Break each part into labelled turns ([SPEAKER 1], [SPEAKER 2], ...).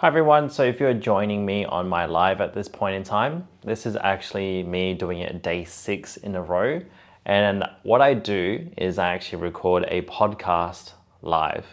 [SPEAKER 1] Hi everyone, so if you're joining me on my live at this point in time, this is actually me doing it day six in a row. And what I do is I actually record a podcast live.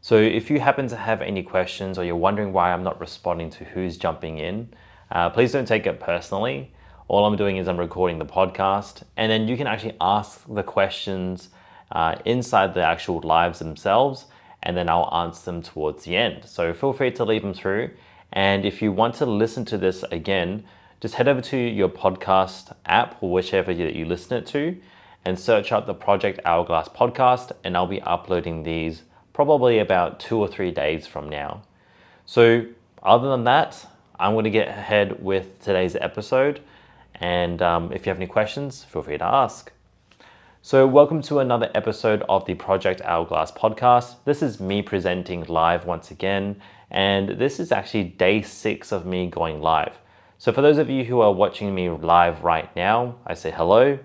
[SPEAKER 1] So if you happen to have any questions or you're wondering why I'm not responding to who's jumping in, uh, please don't take it personally. All I'm doing is I'm recording the podcast, and then you can actually ask the questions uh, inside the actual lives themselves and then I'll answer them towards the end. So feel free to leave them through. And if you want to listen to this again, just head over to your podcast app or whichever that you listen it to and search up the Project Hourglass podcast, and I'll be uploading these probably about two or three days from now. So, other than that, I'm going to get ahead with today's episode. And um, if you have any questions, feel free to ask. So, welcome to another episode of the Project Hourglass podcast. This is me presenting live once again, and this is actually day six of me going live. So, for those of you who are watching me live right now, I say hello.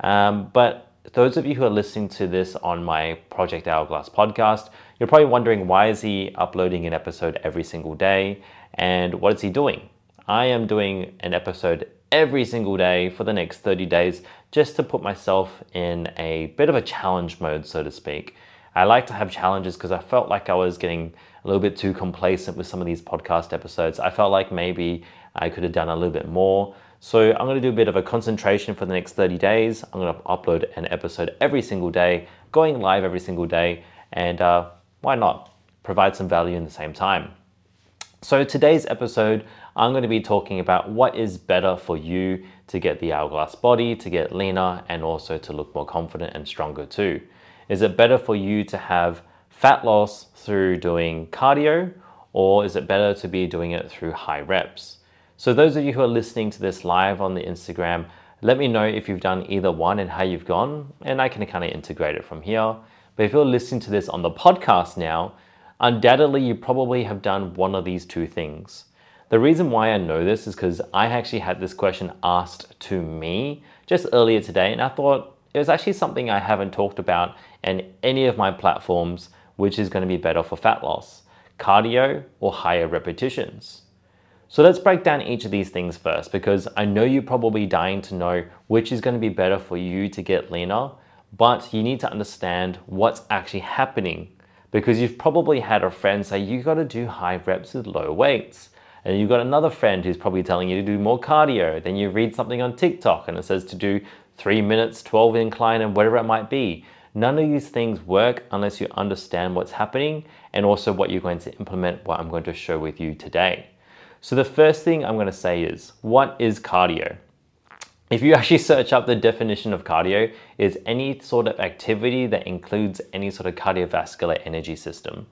[SPEAKER 1] Um, but those of you who are listening to this on my Project Hourglass podcast, you're probably wondering why is he uploading an episode every single day and what is he doing? I am doing an episode every single day for the next 30 days just to put myself in a bit of a challenge mode, so to speak. I like to have challenges because I felt like I was getting a little bit too complacent with some of these podcast episodes. I felt like maybe I could have done a little bit more. So I'm going to do a bit of a concentration for the next 30 days. I'm going to upload an episode every single day, going live every single day, and uh, why not provide some value in the same time? So, today's episode, I'm going to be talking about what is better for you to get the hourglass body, to get leaner, and also to look more confident and stronger too. Is it better for you to have fat loss through doing cardio, or is it better to be doing it through high reps? So, those of you who are listening to this live on the Instagram, let me know if you've done either one and how you've gone, and I can kind of integrate it from here. But if you're listening to this on the podcast now, undoubtedly you probably have done one of these two things. The reason why I know this is because I actually had this question asked to me just earlier today, and I thought it was actually something I haven't talked about in any of my platforms, which is going to be better for fat loss cardio or higher repetitions. So let's break down each of these things first because I know you're probably dying to know which is going to be better for you to get leaner, but you need to understand what's actually happening because you've probably had a friend say you got to do high reps with low weights. And you've got another friend who's probably telling you to do more cardio. Then you read something on TikTok and it says to do three minutes, 12 incline, and whatever it might be. None of these things work unless you understand what's happening and also what you're going to implement, what I'm going to show with you today. So, the first thing I'm going to say is what is cardio? If you actually search up the definition of cardio, is any sort of activity that includes any sort of cardiovascular energy system.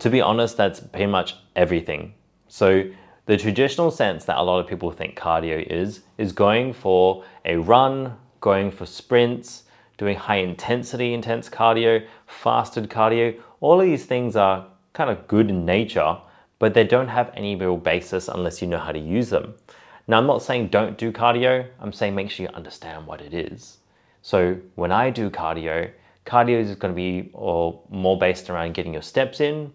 [SPEAKER 1] To be honest, that's pretty much everything. So the traditional sense that a lot of people think cardio is is going for a run, going for sprints, doing high intensity intense cardio, fasted cardio. All of these things are kind of good in nature, but they don't have any real basis unless you know how to use them. Now, I'm not saying don't do cardio, I'm saying make sure you understand what it is. So, when I do cardio, cardio is going to be or more based around getting your steps in,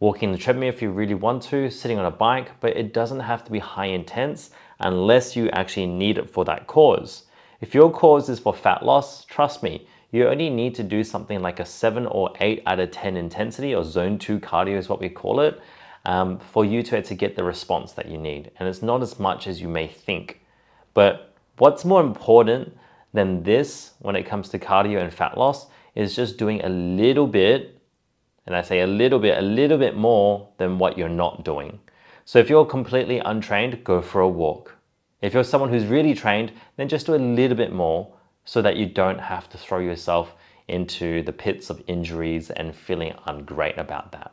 [SPEAKER 1] walking the treadmill if you really want to, sitting on a bike, but it doesn't have to be high intense unless you actually need it for that cause. If your cause is for fat loss, trust me, you only need to do something like a 7 or 8 out of 10 intensity or zone 2 cardio is what we call it um, for you to, to get the response that you need. And it's not as much as you may think. But what's more important than this when it comes to cardio and fat loss is just doing a little bit, and I say a little bit, a little bit more than what you're not doing. So if you're completely untrained, go for a walk. If you're someone who's really trained, then just do a little bit more so that you don't have to throw yourself into the pits of injuries and feeling ungreat about that.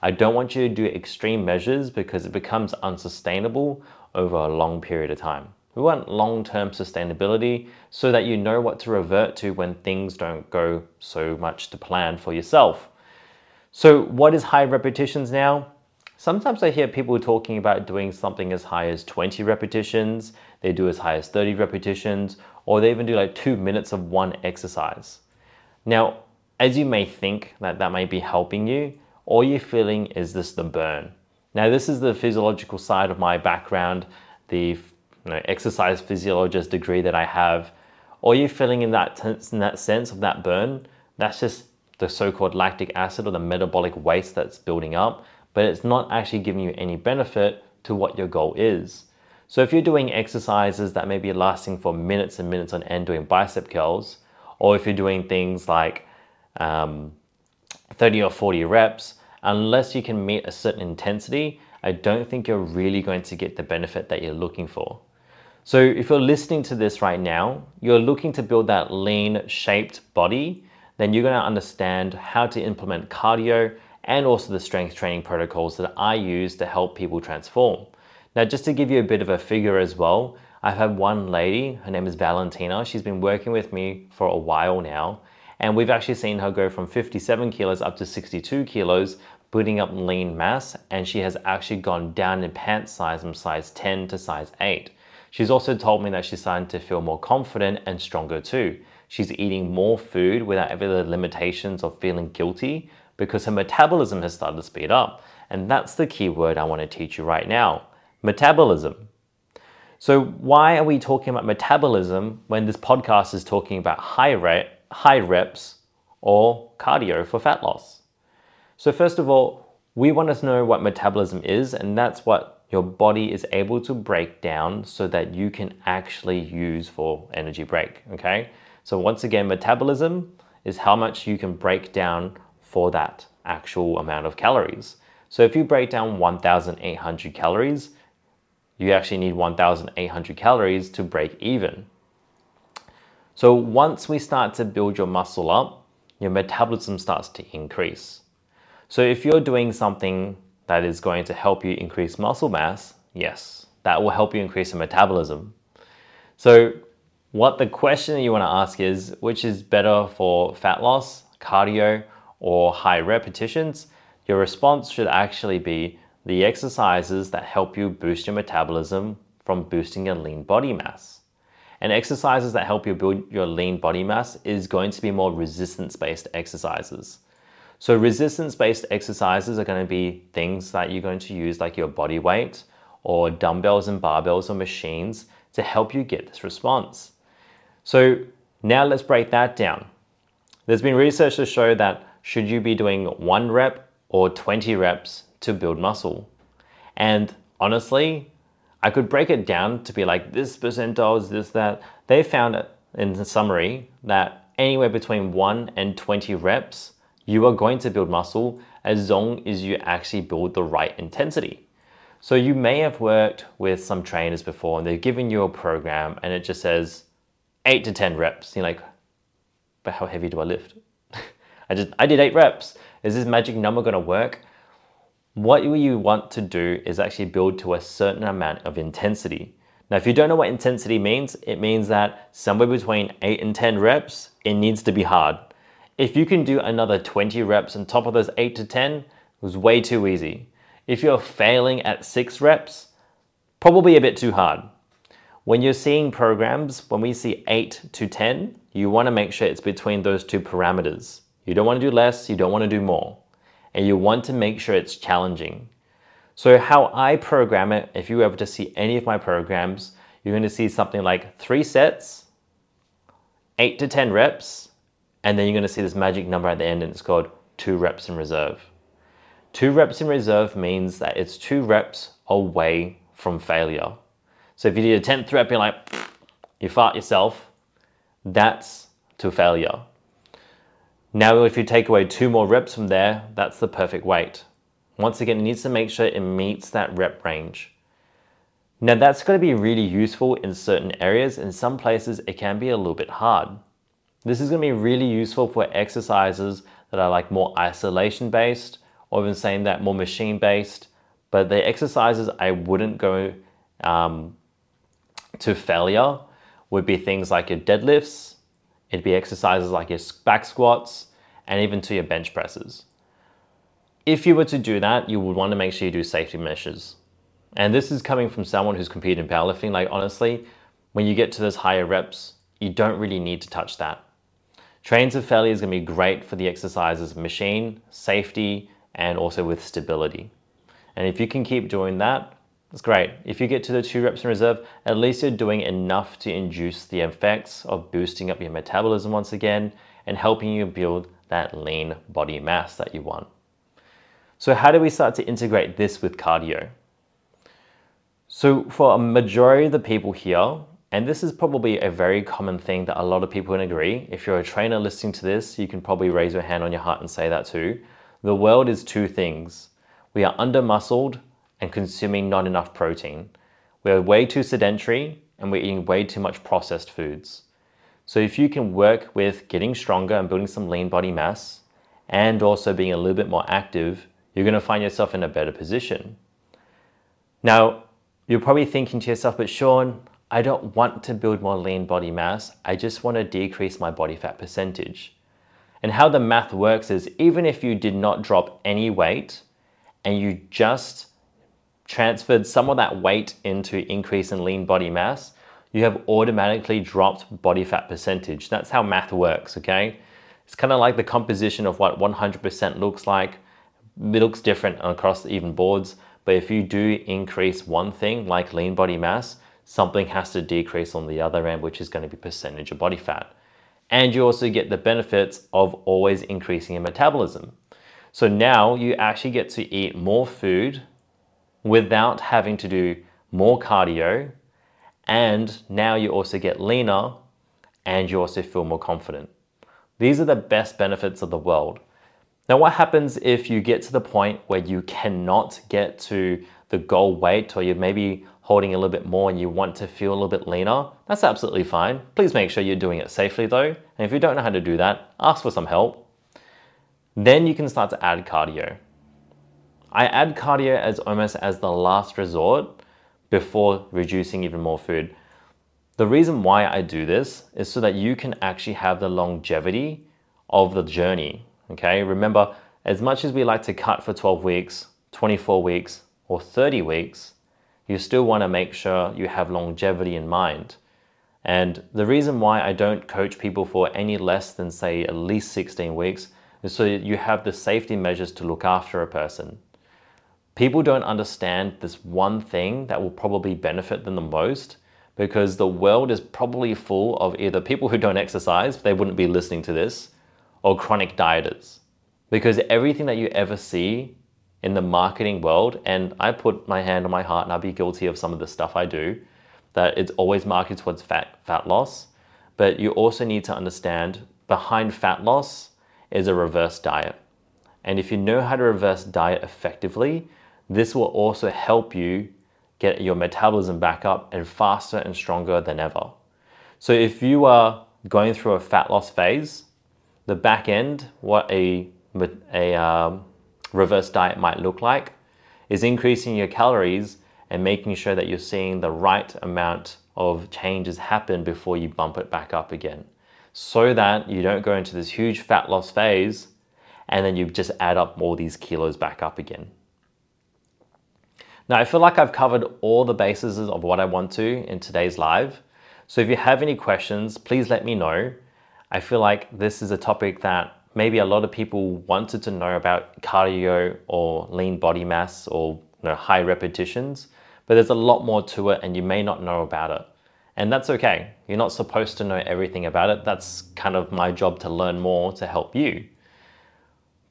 [SPEAKER 1] I don't want you to do extreme measures because it becomes unsustainable over a long period of time. We want long term sustainability so that you know what to revert to when things don't go so much to plan for yourself. So, what is high repetitions now? Sometimes I hear people talking about doing something as high as 20 repetitions, they do as high as 30 repetitions, or they even do like two minutes of one exercise. Now, as you may think that that may be helping you, all you're feeling is this the burn. Now, this is the physiological side of my background, the you know, exercise physiologist degree that I have. All you're feeling in that, in that sense of that burn, that's just the so called lactic acid or the metabolic waste that's building up, but it's not actually giving you any benefit to what your goal is. So, if you're doing exercises that may be lasting for minutes and minutes on end doing bicep curls, or if you're doing things like um, 30 or 40 reps, unless you can meet a certain intensity, I don't think you're really going to get the benefit that you're looking for. So, if you're listening to this right now, you're looking to build that lean shaped body, then you're going to understand how to implement cardio and also the strength training protocols that I use to help people transform. Now, just to give you a bit of a figure as well, I've had one lady, her name is Valentina. She's been working with me for a while now, and we've actually seen her go from 57 kilos up to 62 kilos, building up lean mass, and she has actually gone down in pant size from size 10 to size 8. She's also told me that she's starting to feel more confident and stronger too. She's eating more food without ever the limitations of feeling guilty because her metabolism has started to speed up. And that's the key word I want to teach you right now metabolism. So, why are we talking about metabolism when this podcast is talking about high, rate, high reps or cardio for fat loss? So, first of all, we want to know what metabolism is, and that's what your body is able to break down so that you can actually use for energy break. Okay, so once again, metabolism is how much you can break down for that actual amount of calories. So if you break down 1,800 calories, you actually need 1,800 calories to break even. So once we start to build your muscle up, your metabolism starts to increase. So if you're doing something that is going to help you increase muscle mass, yes, that will help you increase your metabolism. So what the question that you want to ask is which is better for fat loss, cardio, or high repetitions? Your response should actually be the exercises that help you boost your metabolism from boosting your lean body mass. And exercises that help you build your lean body mass is going to be more resistance based exercises. So, resistance based exercises are going to be things that you're going to use, like your body weight or dumbbells and barbells or machines, to help you get this response. So, now let's break that down. There's been research to show that should you be doing one rep or 20 reps to build muscle. And honestly, I could break it down to be like this percentile is this, that. They found in summary that anywhere between 1 and 20 reps, you are going to build muscle as long as you actually build the right intensity. So you may have worked with some trainers before and they've given you a program and it just says 8 to 10 reps. You're like, but how heavy do I lift? I just I did 8 reps. Is this magic number going to work? what you want to do is actually build to a certain amount of intensity. Now, if you don't know what intensity means, it means that somewhere between 8 and 10 reps, it needs to be hard. If you can do another 20 reps on top of those 8 to 10, it was way too easy. If you're failing at 6 reps, probably a bit too hard. When you're seeing programs, when we see 8 to 10, you want to make sure it's between those two parameters. You don't want to do less, you don't want to do more and you want to make sure it's challenging. So, how I program it, if you ever to see any of my programs, you're going to see something like three sets, eight to 10 reps, and then you're going to see this magic number at the end, and it's called two reps in reserve. Two reps in reserve means that it's two reps away from failure. So, if you did a 10th rep, you're like, you fart yourself, that's to failure. Now, if you take away two more reps from there, that's the perfect weight. Once again, it needs to make sure it meets that rep range. Now, that's going to be really useful in certain areas. In some places, it can be a little bit hard. This is going to be really useful for exercises that are like more isolation based, or even saying that more machine based. But the exercises I wouldn't go um, to failure would be things like your deadlifts, It'd be exercises like your back squats and even to your bench presses. If you were to do that, you would want to make sure you do safety measures. And this is coming from someone who's competed in powerlifting. Like, honestly, when you get to those higher reps, you don't really need to touch that. Trains of failure is going to be great for the exercises machine, safety, and also with stability. And if you can keep doing that, that's great. If you get to the two reps in reserve, at least you're doing enough to induce the effects of boosting up your metabolism once again and helping you build that lean body mass that you want. So, how do we start to integrate this with cardio? So, for a majority of the people here, and this is probably a very common thing that a lot of people can agree. If you're a trainer listening to this, you can probably raise your hand on your heart and say that too. The world is two things we are under muscled and consuming not enough protein. We are way too sedentary and we're eating way too much processed foods. So, if you can work with getting stronger and building some lean body mass and also being a little bit more active, you're going to find yourself in a better position. Now, you're probably thinking to yourself, but Sean, I don't want to build more lean body mass. I just want to decrease my body fat percentage. And how the math works is even if you did not drop any weight and you just transferred some of that weight into increase in lean body mass, you have automatically dropped body fat percentage. That's how math works, okay? It's kind of like the composition of what 100% looks like. It looks different across even boards, but if you do increase one thing like lean body mass, something has to decrease on the other end, which is going to be percentage of body fat. And you also get the benefits of always increasing your metabolism. So now you actually get to eat more food without having to do more cardio. And now you also get leaner and you also feel more confident. These are the best benefits of the world. Now, what happens if you get to the point where you cannot get to the goal weight or you're maybe holding a little bit more and you want to feel a little bit leaner? That's absolutely fine. Please make sure you're doing it safely though. And if you don't know how to do that, ask for some help. Then you can start to add cardio. I add cardio as almost as the last resort before reducing even more food. The reason why I do this is so that you can actually have the longevity of the journey. Okay, remember, as much as we like to cut for 12 weeks, 24 weeks, or 30 weeks, you still want to make sure you have longevity in mind. And the reason why I don't coach people for any less than, say, at least 16 weeks is so you have the safety measures to look after a person. People don't understand this one thing that will probably benefit them the most because the world is probably full of either people who don't exercise, they wouldn't be listening to this, or chronic dieters. Because everything that you ever see in the marketing world, and I put my hand on my heart and I'll be guilty of some of the stuff I do, that it's always marketed towards fat, fat loss. But you also need to understand behind fat loss is a reverse diet. And if you know how to reverse diet effectively, this will also help you get your metabolism back up and faster and stronger than ever. So if you are going through a fat loss phase, the back end, what a, a um, reverse diet might look like, is increasing your calories and making sure that you're seeing the right amount of changes happen before you bump it back up again. So that you don't go into this huge fat loss phase and then you just add up all these kilos back up again. Now, I feel like I've covered all the bases of what I want to in today's live. So if you have any questions, please let me know. I feel like this is a topic that maybe a lot of people wanted to know about cardio or lean body mass or you know, high repetitions, but there's a lot more to it and you may not know about it. And that's okay. You're not supposed to know everything about it. That's kind of my job to learn more to help you.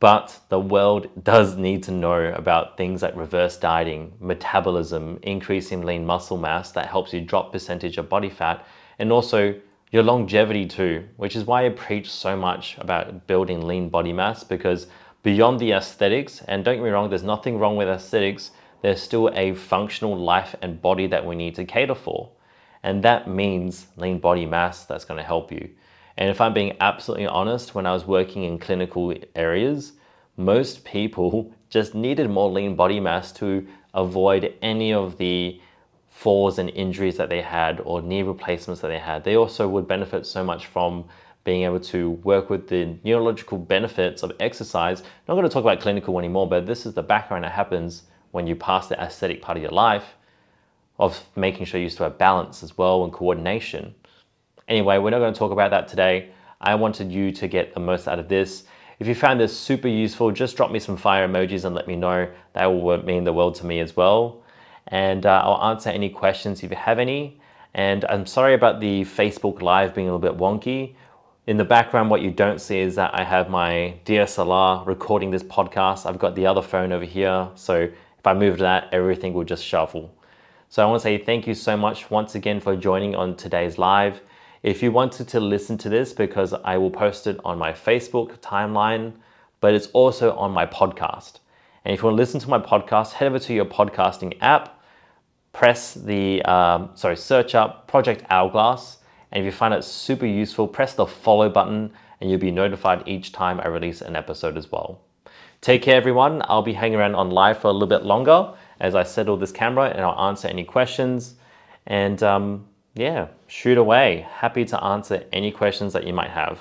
[SPEAKER 1] But the world does need to know about things like reverse dieting, metabolism, increasing lean muscle mass that helps you drop percentage of body fat, and also your longevity too, which is why I preach so much about building lean body mass because beyond the aesthetics, and don't get me wrong, there's nothing wrong with aesthetics, there's still a functional life and body that we need to cater for. And that means lean body mass that's going to help you. And if I'm being absolutely honest, when I was working in clinical areas, most people just needed more lean body mass to avoid any of the falls and injuries that they had or knee replacements that they had. They also would benefit so much from being able to work with the neurological benefits of exercise. I'm not going to talk about clinical anymore, but this is the background that happens when you pass the aesthetic part of your life of making sure you still have balance as well and coordination. Anyway, we're not going to talk about that today. I wanted you to get the most out of this. If you found this super useful, just drop me some fire emojis and let me know. That will mean the world to me as well. And uh, I'll answer any questions if you have any. And I'm sorry about the Facebook Live being a little bit wonky. In the background, what you don't see is that I have my DSLR recording this podcast. I've got the other phone over here. So if I move that, everything will just shuffle. So I want to say thank you so much once again for joining on today's live. If you wanted to listen to this, because I will post it on my Facebook timeline, but it's also on my podcast. And if you want to listen to my podcast, head over to your podcasting app, press the, um, sorry, search up Project Hourglass. And if you find it super useful, press the follow button and you'll be notified each time I release an episode as well. Take care, everyone. I'll be hanging around on live for a little bit longer as I settle this camera and I'll answer any questions. And um, yeah, shoot away. Happy to answer any questions that you might have.